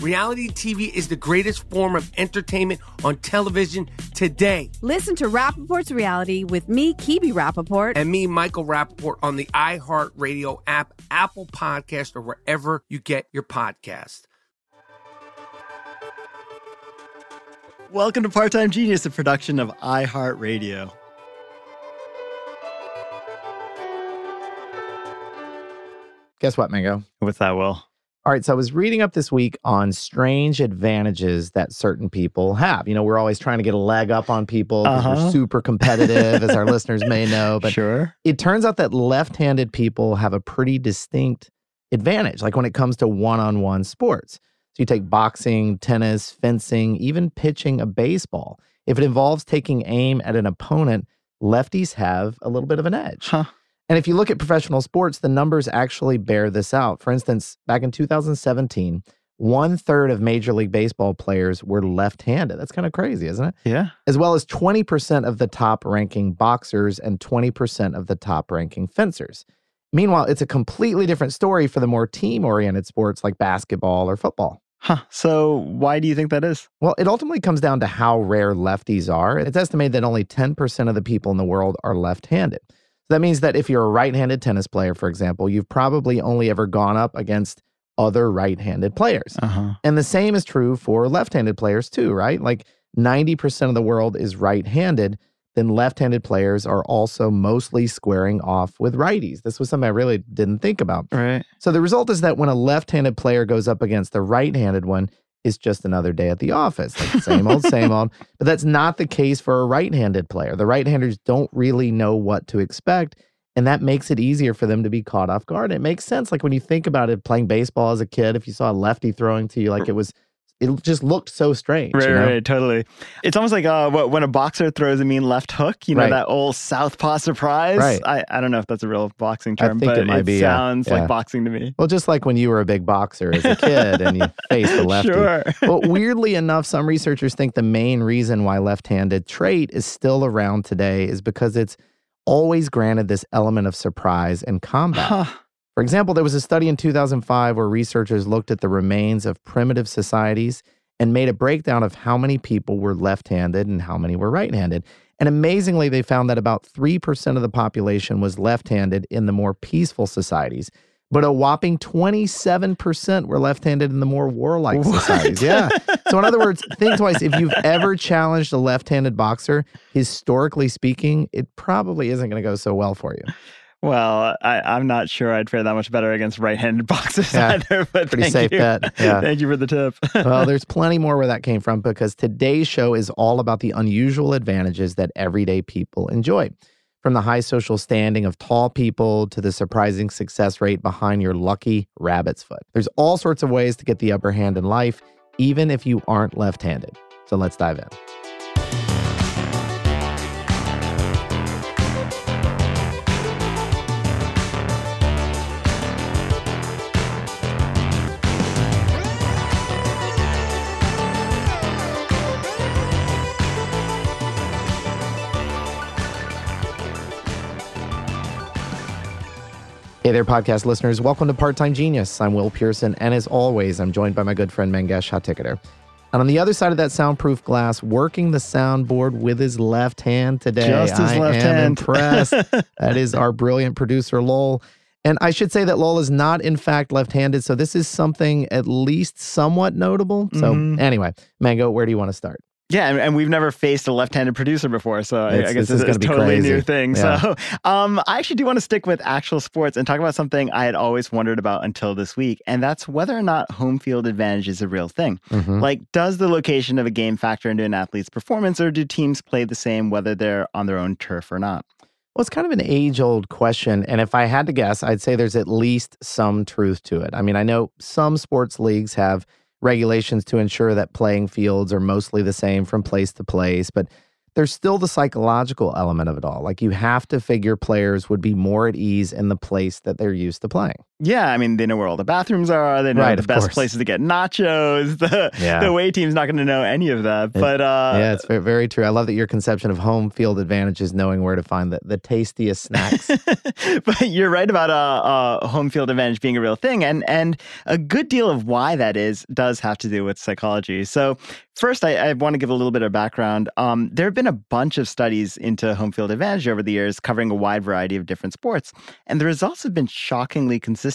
Reality TV is the greatest form of entertainment on television today. Listen to Rapaport's Reality with me, Kibi Rapaport. And me, Michael Rapaport, on the iHeartRadio app, Apple Podcast, or wherever you get your podcast. Welcome to Part Time Genius, a production of iHeartRadio. Guess what, Mango? What's that, Will? All right, so I was reading up this week on strange advantages that certain people have. You know, we're always trying to get a leg up on people because Uh-huh. we're super competitive, as our listeners may know. But sure. it turns out that left handed people have a pretty distinct advantage, like when it comes to one on one sports. So you take boxing, tennis, fencing, even pitching a baseball. If it involves taking aim at an opponent, lefties have a little bit of an edge. Huh. And if you look at professional sports, the numbers actually bear this out. For instance, back in 2017, one third of Major League Baseball players were left handed. That's kind of crazy, isn't it? Yeah. As well as 20% of the top ranking boxers and 20% of the top ranking fencers. Meanwhile, it's a completely different story for the more team oriented sports like basketball or football. Huh. So why do you think that is? Well, it ultimately comes down to how rare lefties are. It's estimated that only 10% of the people in the world are left handed. So that means that if you're a right handed tennis player, for example, you've probably only ever gone up against other right handed players. Uh-huh. And the same is true for left handed players, too, right? Like 90% of the world is right handed. Then left handed players are also mostly squaring off with righties. This was something I really didn't think about. Right. So the result is that when a left-handed player goes up against the right-handed one, it's just another day at the office. Like same old, same old. But that's not the case for a right-handed player. The right-handers don't really know what to expect. And that makes it easier for them to be caught off guard. It makes sense. Like when you think about it, playing baseball as a kid, if you saw a lefty throwing to you, like it was, it just looked so strange. Right, you know? right, totally. It's almost like uh, what, when a boxer throws a mean left hook, you know, Right. that old southpaw surprise. Right. I, I don't know if that's a real boxing I term, think but it might be, sounds yeah. like boxing to me. Well, just like when you were a big boxer as a kid and you faced a lefty. Sure. well, weirdly enough, some researchers think the main reason why left handed trait is still around today is because it's always granted this element of surprise and combat. Huh. For example, there was a study in 2005 where researchers looked at the remains of primitive societies and made a breakdown of how many people were left handed and how many were right handed. And amazingly, they found that about 3% of the population was left handed in the more peaceful societies. But a whopping 27% were left handed in the more warlike What? societies. Yeah. So, in other words, think twice. If you've ever challenged a left handed boxer, historically speaking, it probably isn't going to go so well for you. Well, I, I'm not sure I'd fare that much better against right-handed boxers Yeah, either. But pretty safe you. bet, yeah. thank you for the tip. well, there's plenty more where that came from because today's show is all about the unusual advantages that everyday people enjoy. From the high social standing of tall people to the surprising success rate behind your lucky rabbit's foot. There's all sorts of ways to get the upper hand in life, even if you aren't left handed. So let's dive in. Hey there, podcast listeners. Welcome to Part Time Genius. I'm Will Pearson, and as always, I'm joined by my good friend Mangesh Hattikudur. And on the other side of that soundproof glass, working the soundboard with his left hand today. Just his I left am hand. impressed. that is our brilliant producer, Lowell. And I should say that Lowell is not, in fact, left handed. So this is something at least somewhat notable. So, Mhm. anyway, Mango, where do you want to start? Yeah, and, and we've never faced a left-handed producer before, so I, It's- I guess this is it's a totally crazy. new thing. Yeah. So, um, I actually do want to stick with actual sports and talk about something I had always wondered about until this week, and that's whether or not home field advantage is a real thing. Mhm. Like, does the location of a game factor into an athlete's performance, or do teams play the same whether they're on their own turf or not? Well, it's kind of an age old question. And if I had to guess, I'd say there's at least some truth to it. I mean, I know some sports leagues have regulations to ensure that playing fields are mostly the same from place to place, but there's still the psychological element of it all. Like you have to figure players would be more at ease in the place that they're used to playing. Yeah, I mean, they know where all the bathrooms are. They know Right, the best course. places to get nachos. The, Yeah. the away team's not going to know any of that. But uh, yeah, it's very, very true. I love that your conception of home field advantage is knowing where to find the, the tastiest snacks. but you're right about uh, uh, home field advantage being a real thing, and and a good deal of why that is does have to do with psychology. So first, I, I want to give a little bit of background. Um, there have been a bunch of studies into home field advantage over the years, covering a wide variety of different sports, and the results have been shockingly consistent.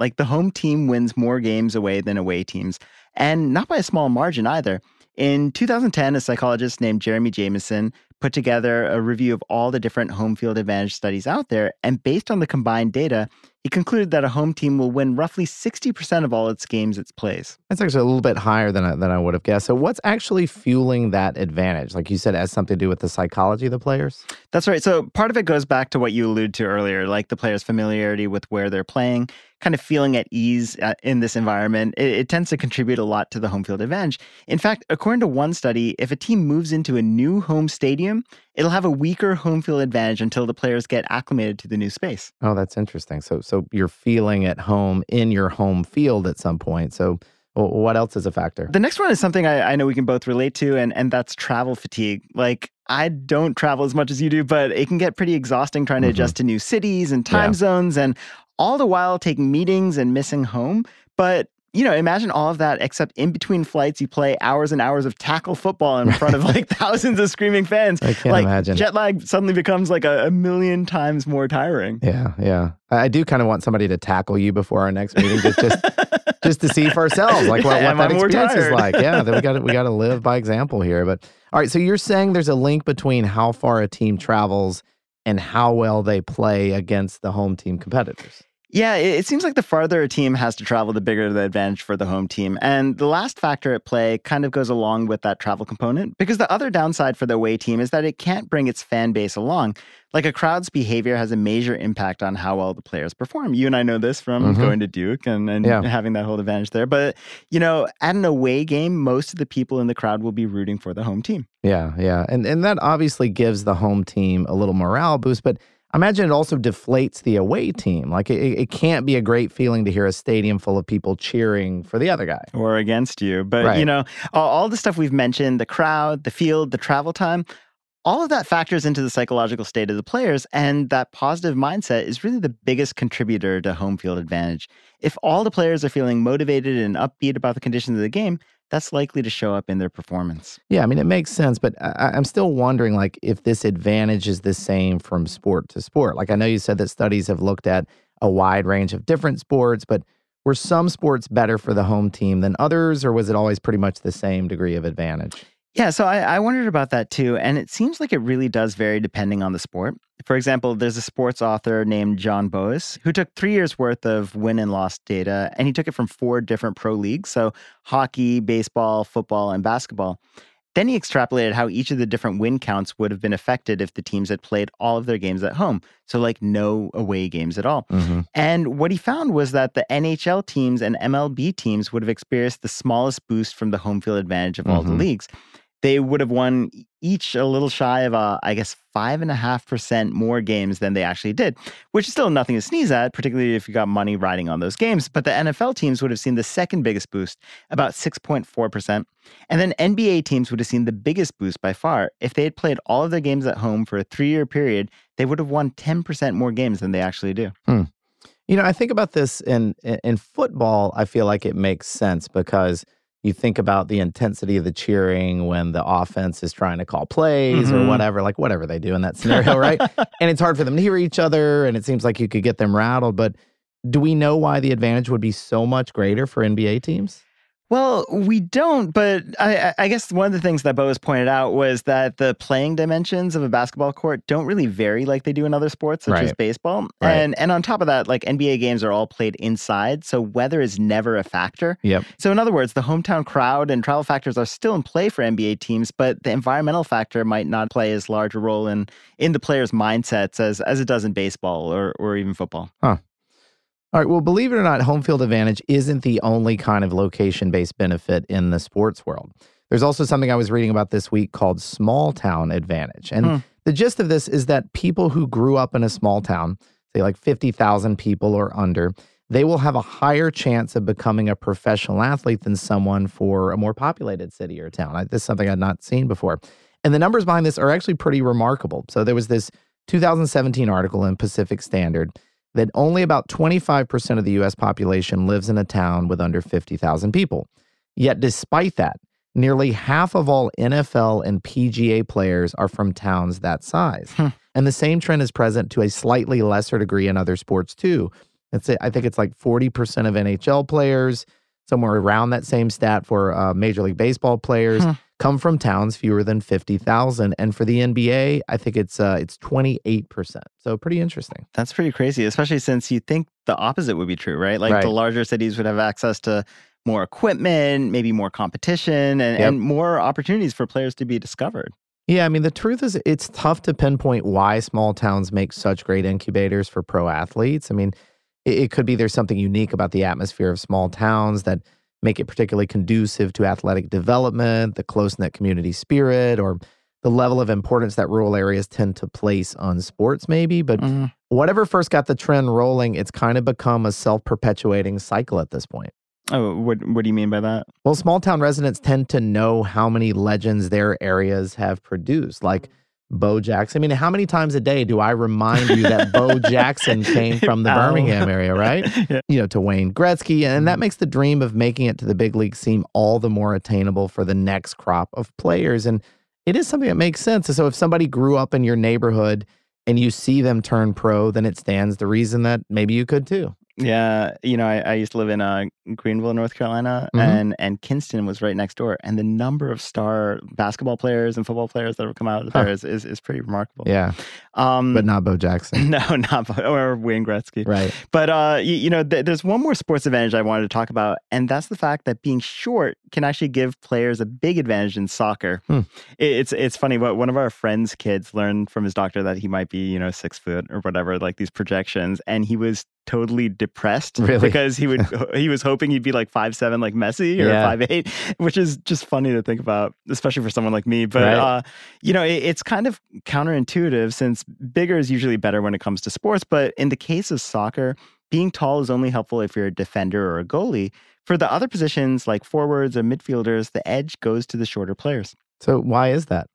Like the home team wins more games away than away teams, and not by a small margin either. In 2010, a psychologist named Jeremy Jamieson put together a review of all the different home field advantage studies out there. And based on the combined data, he concluded that a home team will win roughly 60% of all its games it plays. That's actually a little bit higher than I, than I would have guessed. So, what's actually fueling that advantage? Like you said, it has something to do with the psychology of the players. That's right. So part of it goes back to what you alluded to earlier, like the player's familiarity with where they're playing, kind of feeling at ease uh, in this environment. It, it tends to contribute a lot to the home field advantage. In fact, according to one study, if a team moves into a new home stadium, it'll have a weaker home field advantage until the players get acclimated to the new space. Oh, that's interesting. So, so you're feeling at home in your home field at some point. So, what else is a factor? The next one is something I, I know we can both relate to, and, and that's travel fatigue. Like, I don't travel as much as you do, but it can get pretty exhausting trying to Mhm. adjust to new cities and time Yeah. zones, and all the while taking meetings and missing home. But you know, imagine all of that, except in between flights, you play hours and hours of tackle football in front of like thousands of screaming fans. I can't like, imagine. jet lag suddenly becomes like a, a million times more tiring. yeah, yeah. I I do kind of want somebody to tackle you before our next meeting, just just, just to see for ourselves, like what, what that more experience is like. Yeah, that we got we got to live by example here. But all right, so you're saying there's a link between how far a team travels and how well they play against the home team competitors. Yeah, it, seems like the farther a team has to travel, the bigger the advantage for the home team. And the last factor at play kind of goes along with that travel component because the other downside for the away team is that it can't bring its fan base along. Like a crowd's behavior has a major impact on how well the players perform. You and I know this from Mhm. going to Duke and, and Yeah. having that whole advantage there. But, you know, at an away game, most of the people in the crowd will be rooting for the home team. Yeah, yeah. And and that obviously gives the home team a little morale boost, but I imagine it also deflates the away team. Like it, it can't be a great feeling to hear a stadium full of people cheering for the other guy. or against you. But Right. you know, all, all the stuff we've mentioned, the crowd, the field, the travel time, all of that factors into the psychological state of the players. And that positive mindset is really the biggest contributor to home field advantage. If all the players are feeling motivated and upbeat about the conditions of the game, that's likely to show up in their performance. Yeah, I mean it makes sense, but I, I'm still wondering like if this advantage is the same from sport to sport. Like I know you said that studies have looked at a wide range of different sports, but were some sports better for the home team than others, or was it always pretty much the same degree of advantage? Yeah, so I, I wondered about that too. And it seems like it really does vary depending on the sport. For example, there's a sports author named John Boas who took three years worth of win and loss data and he took it from four different pro leagues. So hockey, baseball, football, and basketball. Then he extrapolated how each of the different win counts would have been affected if the teams had played all of their games at home. So, like, no away games at all. Mm-hmm. And what he found was that the NHL teams and MLB teams would have experienced the smallest boost from the home field advantage of all the Mhm. leagues. They would have won each a little shy of, uh, I guess, five and a half percent more games than they actually did, which is still nothing to sneeze at, particularly if you got money riding on those games. But the NFL teams would have seen the second biggest boost, about 6.4%. And then NBA teams would have seen the biggest boost by far. If they had played all of their games at home for a three year period, they would have won 10% more games than they actually do. You know, I think about this in in football. I feel like it makes sense because you think about the intensity of the cheering when the offense is trying to call plays Mhm. or whatever, like whatever they do in that scenario, right? and it's hard for them to hear each other, and it seems like you could get them rattled. But do we know why the advantage would be so much greater for NBA teams? Well, we don't, but I, I- guess one of the things that Bo has pointed out was that the playing dimensions of a basketball court don't really vary like they do in other sports, such as baseball. Right. And and on top of that, like NBA games are all played inside, so weather is never a factor. Yep. So in other words, the hometown crowd and travel factors are still in play for NBA teams, but the environmental factor might not play as large a role in in the players' mindsets as as it does in baseball or or even football. All right. Well, believe it or not, home field advantage isn't the only kind of location based benefit in the sports world. There's also something I was reading about this week called small town advantage. And Hmm. the gist of this is that people who grew up in a small town, say like 50,000 people or under, they will have a higher chance of becoming a professional athlete than someone for a more populated city or town. I, this is something I'd not seen before. And the numbers behind this are actually pretty remarkable. So there was this 2017 article in Pacific Standard that only about 25% of the US population lives in a town with under 50,000 people. Yet, despite that, nearly half of all NFL and PGA players are from towns that size. Hmm. And the same trend is present to a slightly lesser degree in other sports too. It's, I think it's like 40% of NHL players, somewhere around that same stat for uh, Major League Baseball players. Hmm. Come from towns fewer than fifty thousand, and for the NBA, I think it's uh, it's twenty eight percent. So pretty interesting. That's pretty crazy, especially since you think the opposite would be true, right? Like Right. the larger cities would have access to more equipment, maybe more competition, and, Yep. and more opportunities for players to be discovered. Yeah, I mean, the truth is, it's tough to pinpoint why small towns make such great incubators for pro athletes. I mean, it, it could be there's something unique about the atmosphere of small towns that make it particularly conducive to athletic development, the close knit community spirit, or the level of importance that rural areas tend to place on sports, maybe. But Mhm. whatever first got the trend rolling, it's kind of become a self perpetuating cycle at this point. Oh, what what do you mean by that? Well, small town residents tend to know how many legends their areas have produced, like Bo Jackson. I mean, how many times a day do I remind you that Bo Jackson came from the Ow. Birmingham area, right? Yeah. You know, to Wayne Gretzky. And that mm-hmm. makes the dream of making it to the big league seem all the more attainable for the next crop of players. And it is something that makes sense. So if somebody grew up in your neighborhood and you see them turn pro, then it stands the reason that maybe you could too. Yeah, you know, I, I used to live in uh, Greenville, North Carolina, Mhm. and and Kinston was right next door, and the number of star basketball players and football players that have come out of Huh. there is, is is pretty remarkable. Yeah, um, but not Bo Jackson. no, not Bo- or Wayne Gretzky. right. But uh, you, you know, th- there's one more sports advantage I wanted to talk about, and that's the fact that being short can actually give players a big advantage in soccer. Hmm. It, it's it's funny. What one of our friends' kids learned from his doctor that he might be, you know, six foot or whatever, like these projections, and he was totally depressed Really? because he would he was hoping he'd be like five seven like Messi or Yeah. five eight, which is just funny to think about, especially for someone like me. But Right. uh, you know, it, it's kind of counterintuitive since bigger is usually better when it comes to sports. But in the case of soccer, being tall is only helpful if you're a defender or a goalie. For the other positions like forwards or midfielders, the edge goes to the shorter players. So why is that?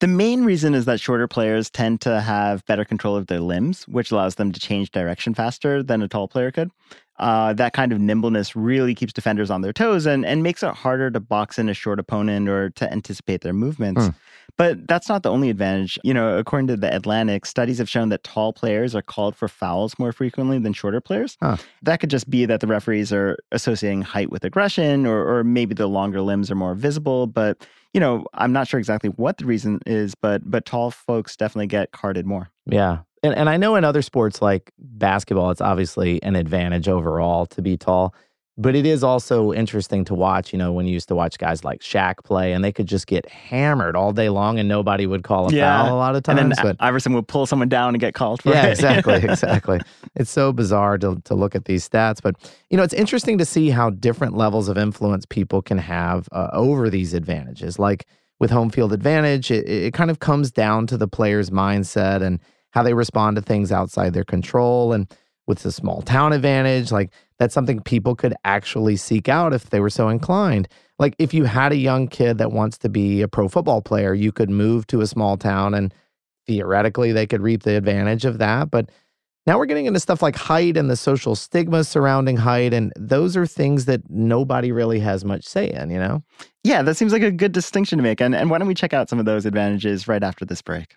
The main reason is that shorter players tend to have better control of their limbs, which allows them to change direction faster than a tall player could. Uh, that kind of nimbleness really keeps defenders on their toes and, and makes it harder to box in a short opponent or to anticipate their movements. Hmm. But that's not the only advantage. You know, according to the Atlantic, studies have shown that tall players are called for fouls more frequently than shorter players. Huh. That could just be that the referees are associating height with aggression, or, or maybe the longer limbs are more visible. But you know, I'm not sure exactly what the reason is, but but tall folks definitely get carded more. Yeah. And, and I know in other sports like basketball, it's obviously an advantage overall to be tall. But it is also interesting to watch, you know, when you used to watch guys like Shaq play and they could just get hammered all day long and nobody would call a Yeah. foul a lot of And times. then but Iverson would pull someone down and get called for yeah, it. exactly, exactly. It's so bizarre to, to look at these stats, but you know, it's interesting to see how different levels of influence people can have uh, over these advantages. Like with home field advantage, it, it kind of comes down to the player's mindset and how they respond to things outside their control. And with the small town advantage, like that's something people could actually seek out if they were so inclined. Like if you had a young kid that wants to be a pro football player, you could move to a small town and theoretically they could reap the advantage of that. But Now we're getting into stuff like height and the social stigma surrounding height. And those are things that nobody really has much say in, you know? Yeah, that seems like a good distinction to make. And, and why don't we check out some of those advantages right after this break?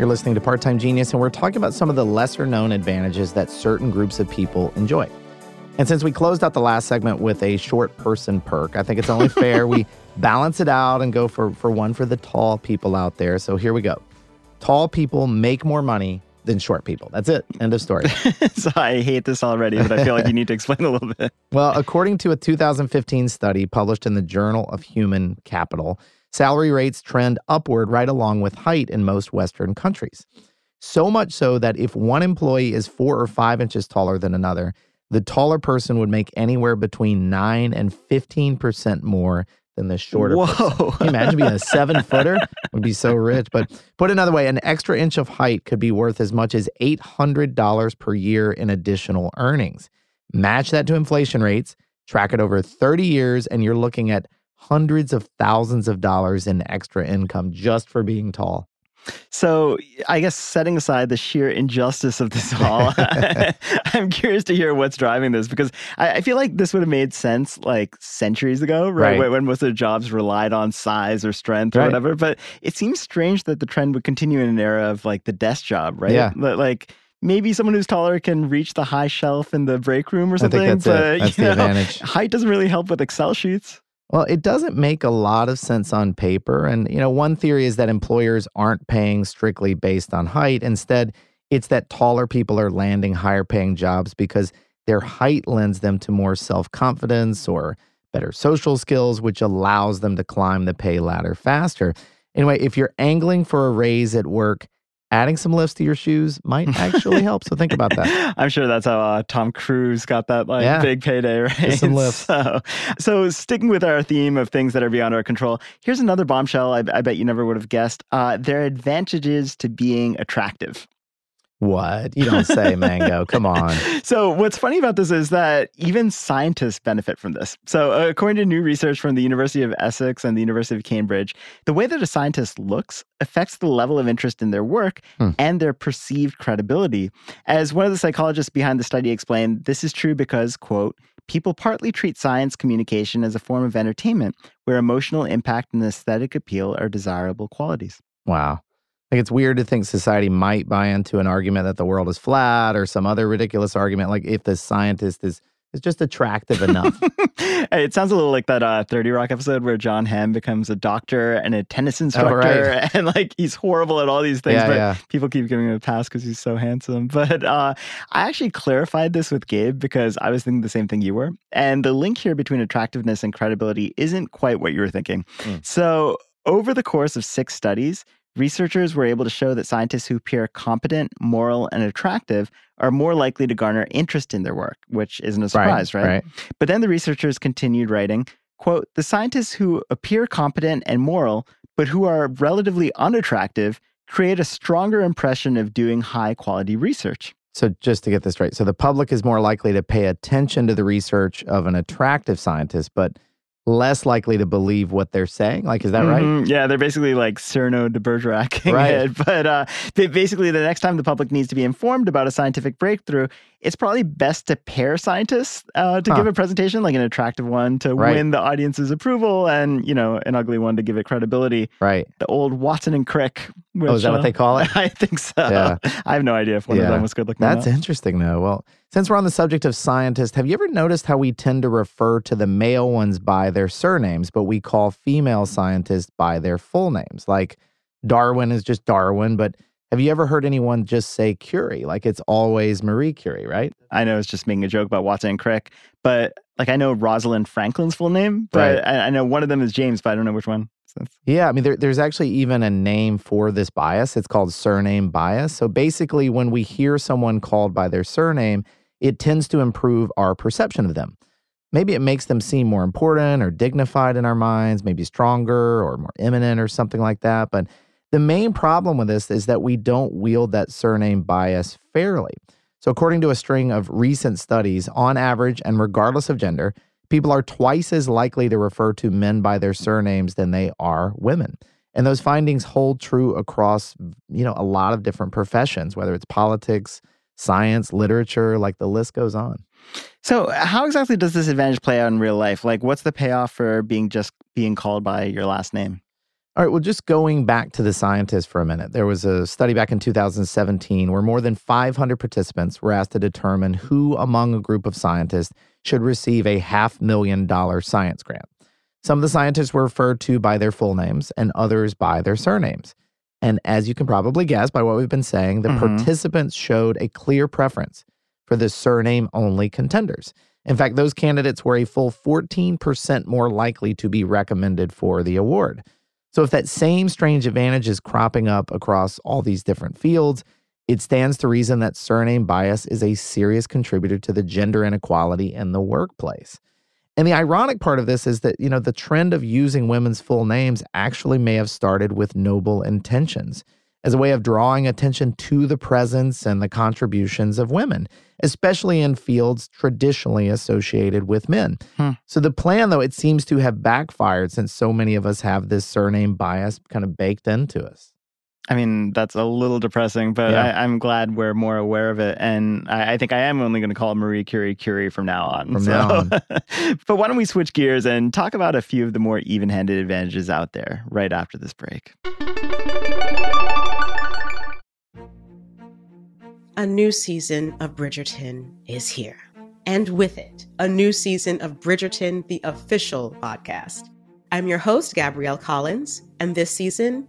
You're listening to Part Time Genius, and we're talking about some of the lesser known advantages that certain groups of people enjoy. And since we closed out the last segment with a short person perk, I think it's only fair we balance it out and go for, for one for the tall people out there. So here we go. Tall people make more money than short people. That's it. End of story. so I hate this already, but I feel like you need to explain a little bit. Well, according to a 2015 study published in the Journal of Human Capital, salary rates trend upward right along with height in most Western countries. So much so that if one employee is four or five inches taller than another, the taller person would make anywhere between 9 and 15% more than the shorter Whoa. Imagine being a seven footer? Would be so rich. But put another way, an extra inch of height could be worth as much as $800 per year in additional earnings. Match that to inflation rates, track it over 30 years, and you're looking at hundreds of thousands of dollars in extra income just for being tall. So, I guess setting aside the sheer injustice of this all, I'm curious to hear what's driving this because I, I, feel like this would have made sense like centuries ago, right? right. When most of the jobs relied on size or strength or right. whatever. But it seems strange that the trend would continue in an era of like the desk job, right? Yeah. Like, maybe someone who's taller can reach the high shelf in the break room or I something. think that's but it. That's you the know, advantage. height doesn't really help with Excel sheets. Well, it doesn't make a lot of sense on paper. And, you know, one theory is that employers aren't paying strictly based on height. Instead, it's that taller people are landing higher paying jobs because their height lends them to more self confidence or better social skills, which allows them to climb the pay ladder faster. Anyway, if you're angling for a raise at work, adding some lifts to your shoes might actually help. So think about that. I'm sure that's how uh, Tom Cruise got that like Yeah. big payday, right? Just some lifts. So, so sticking with our theme of things that are beyond our control, here's another bombshell. I, I bet you never would have guessed. Uh, there are advantages to being attractive. What? You don't say, Mango. Come on. So, what's funny about this is that even scientists benefit from this. So, uh, according to new research from the University of Essex and the University of Cambridge, the way that a scientist looks affects the level of interest in their work Hmm. and their perceived credibility. As one of the psychologists behind the study explained, this is true because, quote, people partly treat science communication as a form of entertainment where emotional impact and aesthetic appeal are desirable qualities. Wow. Like it's weird to think society might buy into an argument that the world is flat or some other ridiculous argument like if the scientist is is just attractive enough. Hey, it sounds a little like that uh, 30 Rock episode where Jon Hamm becomes a doctor and a tennis instructor, Oh, right. and like he's horrible at all these things, Yeah, but yeah. people keep giving him a pass because he's so handsome. But uh, I actually clarified this with Gabe because I was thinking the same thing you were. And the link here between attractiveness and credibility isn't quite what you were thinking. Mm. So, over the course of six studies, researchers were able to show that scientists who appear competent, moral, and attractive are more likely to garner interest in their work, which isn't a surprise, right? right. But then the researchers continued writing, quote, the scientists who appear competent and moral, but who are relatively unattractive, create a stronger impression of doing high quality research. So just to get this right, so the public is more likely to pay attention to the research of an attractive scientist, but less likely to believe what they're saying. Like, is that right? Mhm. Yeah, they're basically like Cyrano de Bergerac. Right. it. But uh, basically, the next time the public needs to be informed about a scientific breakthrough, it's probably best to pair scientists uh, to Huh. give a presentation, like an attractive one to Right. win the audience's approval, and you know, an ugly one to give it credibility. Right. The old Watson and Crick. Oh, is that what they call it? I think so. Yeah. I have no idea if one of them was good looking. That's interesting, though. Well, since we're on the subject of scientists, have you ever noticed how we tend to refer to the male ones by their surnames, but we call female scientists by their full names? Like Darwin is just Darwin, but have you ever heard anyone just say Curie? Like it's always Marie Curie, right? I know it's just making a joke about Watson and Crick, but like I know Rosalind Franklin's full name, but Right. I, I know one of them is James, but I don't know which one. So Yeah, I mean, there, there's actually even a name for this bias. It's called surname bias. So basically, when we hear someone called by their surname, it tends to improve our perception of them. Maybe it makes them seem more important or dignified in our minds, maybe stronger or more eminent or something like that. But the main problem with this is that we don't wield that surname bias fairly. So, according to a string of recent studies, on average and regardless of gender, people are twice as likely to refer to men by their surnames than they are women. And those findings hold true across, you know, a lot of different professions, whether it's politics, science, literature, like the list goes on. So, how exactly does this advantage play out in real life? Like, what's the payoff for being just being called by your last name? All right, well, just going back to the scientists for a minute, there was a study back in 2017 where more than 500 participants were asked to determine who among a group of scientists should receive a half million dollar science grant. Some of the scientists were referred to by their full names and others by their surnames. And as you can probably guess by what we've been saying, the Mhm. participants showed a clear preference for the surname only contenders. In fact, those candidates were a full 14% more likely to be recommended for the award. So, if that same strange advantage is cropping up across all these different fields, it stands to reason that surname bias is a serious contributor to the gender inequality in the workplace. And the ironic part of this is that, you know, the trend of using women's full names actually may have started with noble intentions as a way of drawing attention to the presence and the contributions of women, especially in fields traditionally associated with men. Hmm. So the plan, though, it seems to have backfired since so many of us have this surname bias kind of baked into us. I mean, that's a little depressing, but Yeah. I, I'm glad we're more aware of it. And I, I think I am only going to call Marie Curie Curie from now on. From now on. but why don't we switch gears and talk about a few of the more even handed advantages out there right after this break? a new season of Bridgerton is here. And with it, a new season of Bridgerton, the official podcast. I'm your host, Gabrielle Collins, and this season,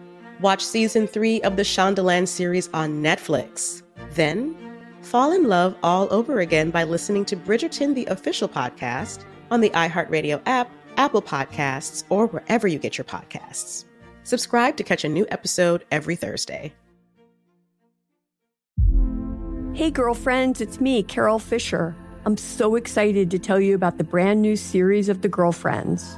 Watch season three of the Shondaland series on Netflix. Then, fall in love all over again by listening to Bridgerton, the official podcast, on the iHeartRadio app, Apple Podcasts, or wherever you get your podcasts. Subscribe to catch a new episode every Thursday. Hey, girlfriends, it's me, Carol Fisher. I'm so excited to tell you about the brand new series of The Girlfriends.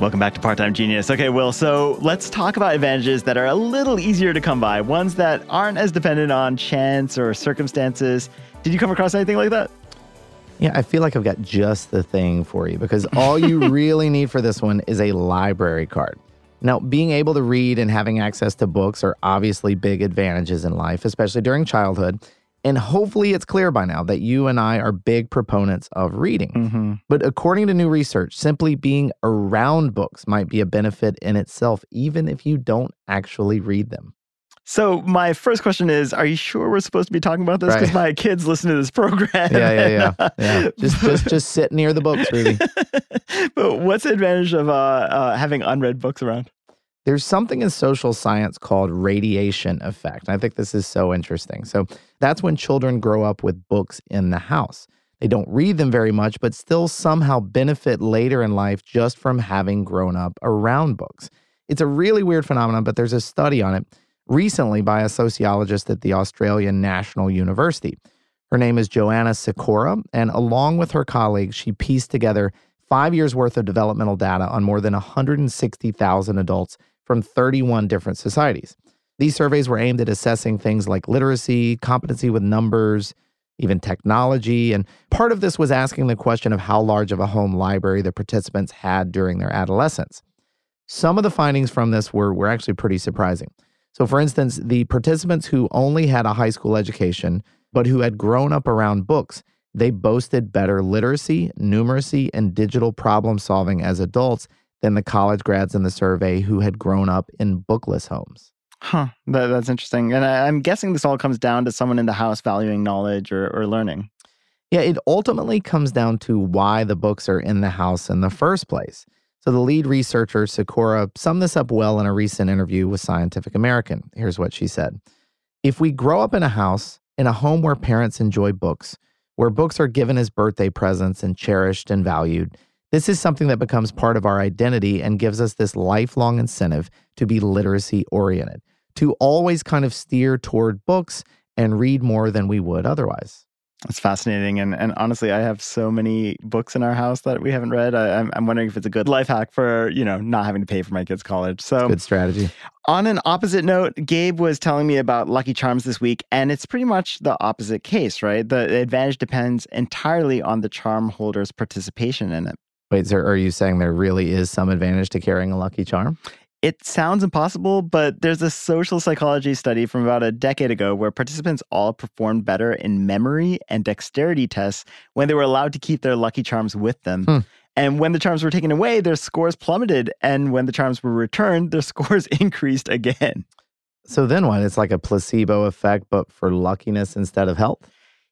Welcome back to Part Time Genius. Okay, Will, so let's talk about advantages that are a little easier to come by, ones that aren't as dependent on chance or circumstances. Did you come across anything like that? Yeah, I feel like I've got just the thing for you because all you really need for this one is a library card. Now, being able to read and having access to books are obviously big advantages in life, especially during childhood. And hopefully, it's clear by now that you and I are big proponents of reading. Mm-hmm. But according to new research, simply being around books might be a benefit in itself, even if you don't actually read them. So, my first question is Are you sure we're supposed to be talking about this? Because Right. my kids listen to this program. Yeah, yeah, yeah. and, uh, yeah. Just, just, just sit near the books, really. but what's the advantage of uh, uh, having unread books around? There's something in social science called radiation effect. I think this is so interesting. So that's when children grow up with books in the house. They don't read them very much, but still somehow benefit later in life just from having grown up around books. It's a really weird phenomenon, but there's a study on it recently by a sociologist at the Australian National University. Her name is Joanna Sikora, and along with her colleagues, she pieced together five years worth of developmental data on more than 160,000 adults from 31 different societies. These surveys were aimed at assessing things like literacy, competency with numbers, even technology. And part of this was asking the question of how large of a home library the participants had during their adolescence. Some of the findings from this were, were actually pretty surprising. So, for instance, the participants who only had a high school education, but who had grown up around books, they boasted better literacy, numeracy, and digital problem solving as adults than the college grads in the survey who had grown up in bookless homes. Huh. That, that's interesting. And I, I'm guessing this all comes down to someone in the house valuing knowledge or, or learning. Yeah, it ultimately comes down to why the books are in the house in the first place. So the lead researcher, Sikora, summed this up well in a recent interview with Scientific American. Here's what she said If we grow up in a house, in a home where parents enjoy books, where books are given as birthday presents and cherished and valued, this is something that becomes part of our identity and gives us this lifelong incentive to be literacy oriented, to always kind of steer toward books and read more than we would otherwise. It's fascinating, and and honestly, I have so many books in our house that we haven't read. I, am I'm wondering if it's a good life hack for you know not having to pay for my kids' college. So good strategy. On an opposite note, Gabe was telling me about Lucky Charms this week, and it's pretty much the opposite case, right? The advantage depends entirely on the charm holder's participation in it. Wait, so are you saying there really is some advantage to carrying a Lucky Charm? It sounds impossible, but there's a social psychology study from about a decade ago where participants all performed better in memory and dexterity tests when they were allowed to keep their lucky charms with them. Hmm. And when the charms were taken away, their scores plummeted. And when the charms were returned, their scores increased again. So then what? It's like a placebo effect, but for luckiness instead of health?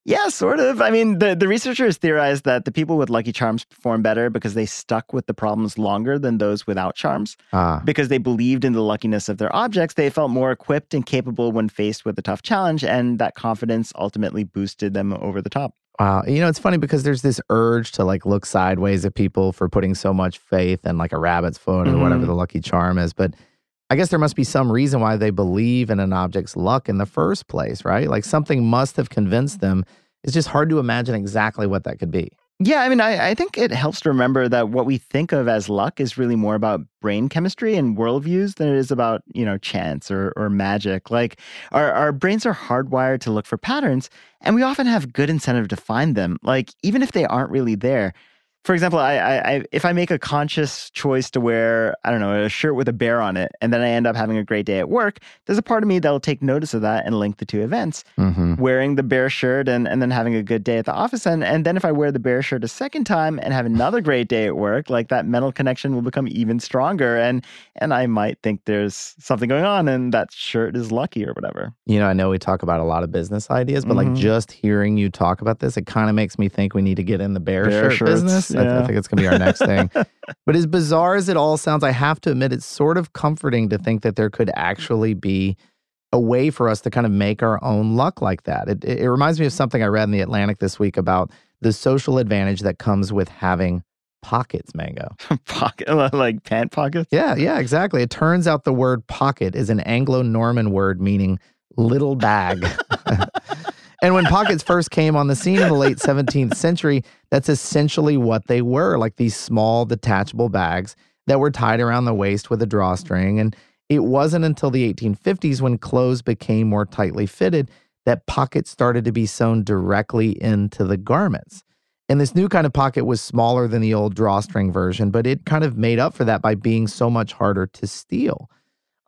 Yeah, sort of. I mean, the, the researchers theorized that the people with lucky charms perform better because they stuck with the problems longer than those without charms. Ah. Because they believed in the luckiness of their objects, they felt more equipped and capable when faced with a tough challenge, and that confidence ultimately boosted them over the top. Wow. You know, it's funny because there's this urge to like look sideways at people for putting so much faith in like a rabbit's foot or mm-hmm. whatever the lucky charm is. But I guess there must be some reason why they believe in an object's luck in the first place, right? Like something must have convinced them. It's just hard to imagine exactly what that could be. Yeah, I mean, I, I think it helps to remember that what we think of as luck is really more about brain chemistry and worldviews than it is about, you know, chance or, or magic. Like our, our brains are hardwired to look for patterns, and we often have good incentive to find them. Like, even if they aren't really there, for example, I, I, if I make a conscious choice to wear, I don't know, a shirt with a bear on it, and then I end up having a great day at work, there's a part of me that'll take notice of that and link the two events. Mm-hmm. Wearing the bear shirt and, and then having a good day at the office. And, and then if I wear the bear shirt a second time and have another great day at work, like that mental connection will become even stronger. And and I might think there's something going on and that shirt is lucky or whatever. You know, I know we talk about a lot of business ideas, but mm-hmm. like just hearing you talk about this, it kind of makes me think we need to get in the bear, bear shirt shirts. business. I, I, think it's going to be our next thing. But as bizarre as it all sounds, I have to admit it's sort of comforting to think that there could actually be a way for us to kind of make our own luck like that. It, it, it reminds me of something I read in the Atlantic this week about the social advantage that comes with having pockets, Mango. pocket, like pant pockets? Yeah, yeah, exactly. It turns out the word pocket is an Anglo Norman word meaning little bag. And when pockets first came on the scene in the late 17th century, that's essentially what they were like these small detachable bags that were tied around the waist with a drawstring. And it wasn't until the 1850s when clothes became more tightly fitted that pockets started to be sewn directly into the garments. And this new kind of pocket was smaller than the old drawstring version, but it kind of made up for that by being so much harder to steal.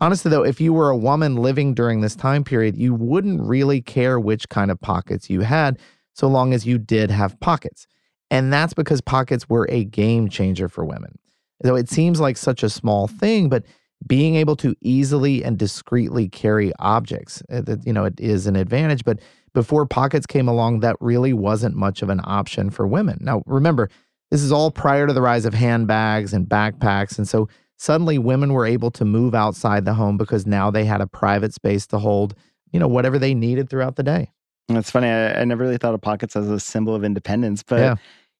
Honestly, though, if you were a woman living during this time period, you wouldn't really care which kind of pockets you had, so long as you did have pockets. And that's because pockets were a game changer for women. So it seems like such a small thing, but being able to easily and discreetly carry objects, uh, you know, it is an advantage. But before pockets came along, that really wasn't much of an option for women. Now, remember, this is all prior to the rise of handbags and backpacks. And so suddenly women were able to move outside the home because now they had a private space to hold, you know, whatever they needed throughout the day. That's funny. I, I never really thought of pockets as a symbol of independence, but yeah.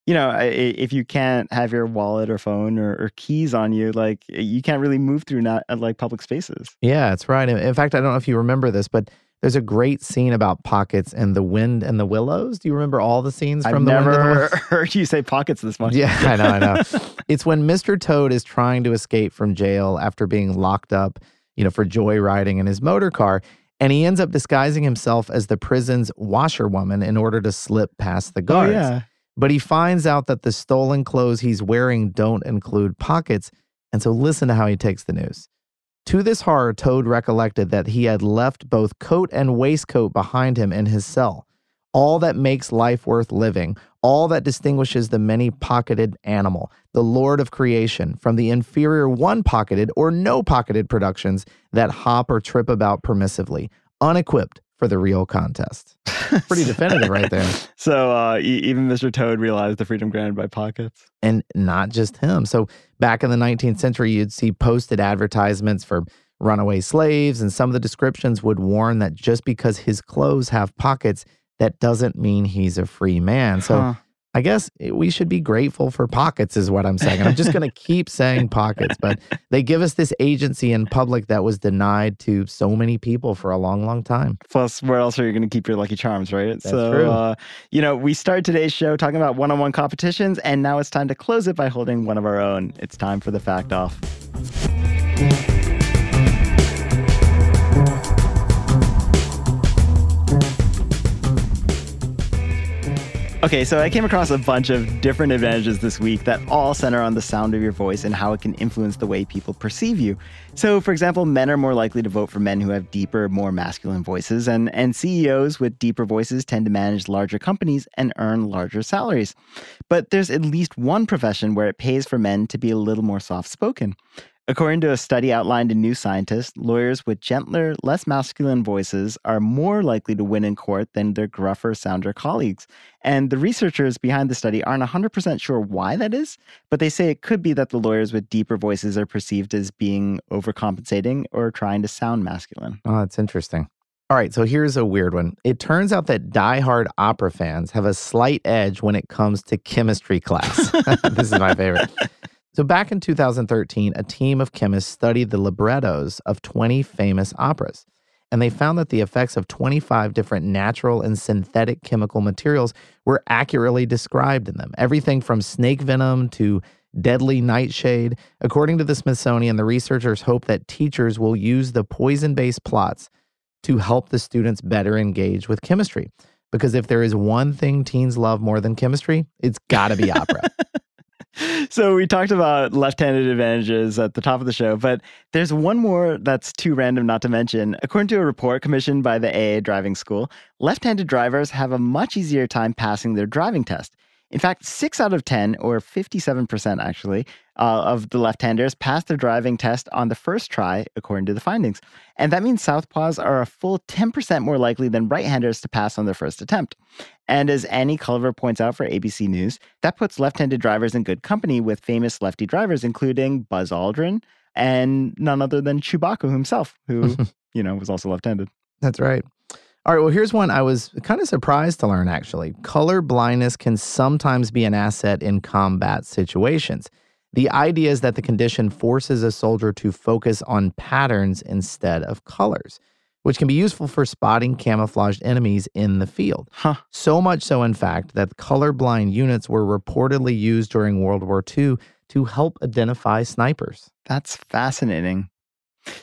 you know, if you can't have your wallet or phone or, or, keys on you, like you can't really move through not uh, like public spaces. Yeah, that's right. In fact, I don't know if you remember this, but there's a great scene about pockets and the wind and the willows. Do you remember all the scenes from I've the never wind and the heard you say pockets this much. Yeah, I know, I know. it's when Mr. Toad is trying to escape from jail after being locked up, you know, for joyriding in his motor car. And he ends up disguising himself as the prison's washerwoman in order to slip past the oh, guards. Oh, yeah. But he finds out that the stolen clothes he's wearing don't include pockets. And so listen to how he takes the news. To this horror, Toad recollected that he had left both coat and waistcoat behind him in his cell. All that makes life worth living, all that distinguishes the many pocketed animal, the lord of creation, from the inferior one pocketed or no pocketed productions that hop or trip about permissively, unequipped for the real contest. Pretty definitive right there. So uh, even Mr. Toad realized the freedom granted by pockets. And not just him. So back in the 19th century, you'd see posted advertisements for runaway slaves, and some of the descriptions would warn that just because his clothes have pockets, that doesn't mean he's a free man. So Huh. I guess we should be grateful for pockets, is what I'm saying. And I'm just going to keep saying pockets, but they give us this agency in public that was denied to so many people for a long, long time. Plus, where else are you going to keep your lucky charms, right? That's so, true. Uh, you know, we started today's show talking about one on one competitions, and now it's time to close it by holding one of our own. It's time for the fact off. Okay, so I came across a bunch of different advantages this week that all center on the sound of your voice and how it can influence the way people perceive you. So, for example, men are more likely to vote for men who have deeper, more masculine voices, and, and CEOs with deeper voices tend to manage larger companies and earn larger salaries. But there's at least one profession where it pays for men to be a little more soft spoken. According to a study outlined in New Scientist, lawyers with gentler, less masculine voices are more likely to win in court than their gruffer sounder colleagues. And the researchers behind the study aren't 100% sure why that is, but they say it could be that the lawyers with deeper voices are perceived as being overcompensating or trying to sound masculine. Oh, that's interesting. All right, so here's a weird one. It turns out that diehard opera fans have a slight edge when it comes to chemistry class. this is my favorite. So, back in 2013, a team of chemists studied the librettos of 20 famous operas, and they found that the effects of 25 different natural and synthetic chemical materials were accurately described in them. Everything from snake venom to deadly nightshade. According to the Smithsonian, the researchers hope that teachers will use the poison based plots to help the students better engage with chemistry. Because if there is one thing teens love more than chemistry, it's got to be opera. So we talked about left-handed advantages at the top of the show, but there's one more that's too random not to mention. According to a report commissioned by the AA Driving School, left-handed drivers have a much easier time passing their driving test. In fact, six out of 10, or 57% actually, uh, of the left handers pass their driving test on the first try, according to the findings. And that means Southpaws are a full 10% more likely than right handers to pass on their first attempt. And as Annie Culver points out for ABC News, that puts left handed drivers in good company with famous lefty drivers, including Buzz Aldrin and none other than Chewbacca himself, who, you know, was also left handed. That's right. All right, well, here's one I was kind of surprised to learn actually. Color blindness can sometimes be an asset in combat situations. The idea is that the condition forces a soldier to focus on patterns instead of colors, which can be useful for spotting camouflaged enemies in the field. Huh. So much so, in fact, that colorblind units were reportedly used during World War II to help identify snipers. That's fascinating.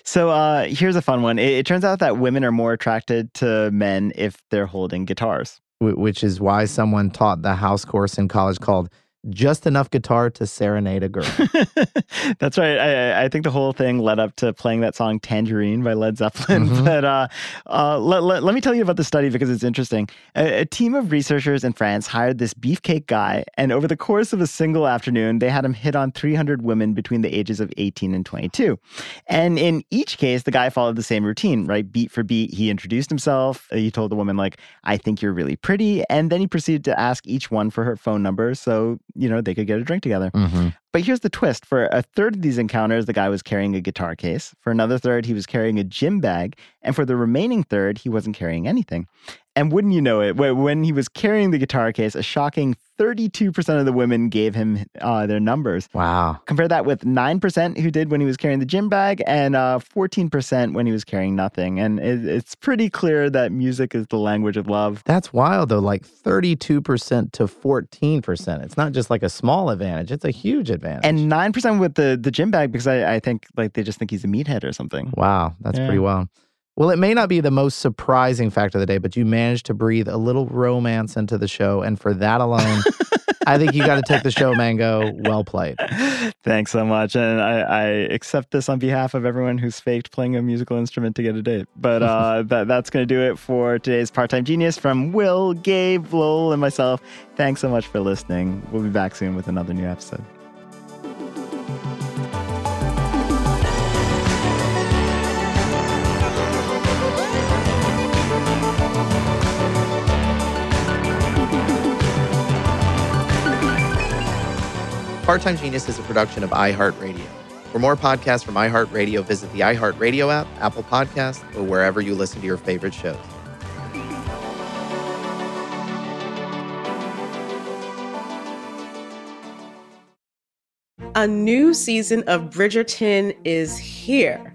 So uh, here's a fun one. It, it turns out that women are more attracted to men if they're holding guitars. which is why someone taught the house course in college called Just Enough Guitar to Serenade a Girl. That's right. I, I think the whole thing led up to playing that song Tangerine by Led Zeppelin. Mhm. But uh, uh, let, let, let me tell you about the study because it's interesting. A, a team of researchers in France hired this beefcake guy, and over the course of a single afternoon, they had him hit on 300 women between the ages of 18 and 22. And in each case, the guy followed the same routine, right? Beat for beat, he introduced himself. He told the woman, like, I think you're really pretty. And then he proceeded to ask each one for her phone number so, you know, they could get a drink together. mm-hmm. But here's the twist for a third of these encounters, the guy was carrying a guitar case. For another third, he was carrying a gym bag. And for the remaining third, he wasn't carrying anything. And wouldn't you know it, when he was carrying the guitar case, a shocking 32% of the women gave him uh, their numbers. Wow. Compare that with 9% who did when he was carrying the gym bag and uh, 14% when he was carrying nothing. And it, it's pretty clear that music is the language of love. That's wild, though. Like 32% to 14%. It's not just like a small advantage, it's a huge advantage. And 9% with the, the gym bag because I, I think like they just think he's a meathead or something. wow, that's Yeah. pretty well. Well, it may not be the most surprising fact of the day, but you managed to breathe a little romance into the show. And for that alone, I think you got to take the show, Mango. Well played. Thanks so much. And I, I accept this on behalf of everyone who's faked playing a musical instrument to get a date. But uh, that, that's going to do it for today's Part Time Genius from Will, Gabe, Lowell, and myself. Thanks so much for listening. We'll be back soon with another new episode. Part Time Genius is a production of iHeartRadio. For more podcasts from iHeartRadio, visit the iHeartRadio app, Apple Podcasts, or wherever you listen to your favorite shows. A new season of Bridgerton is here.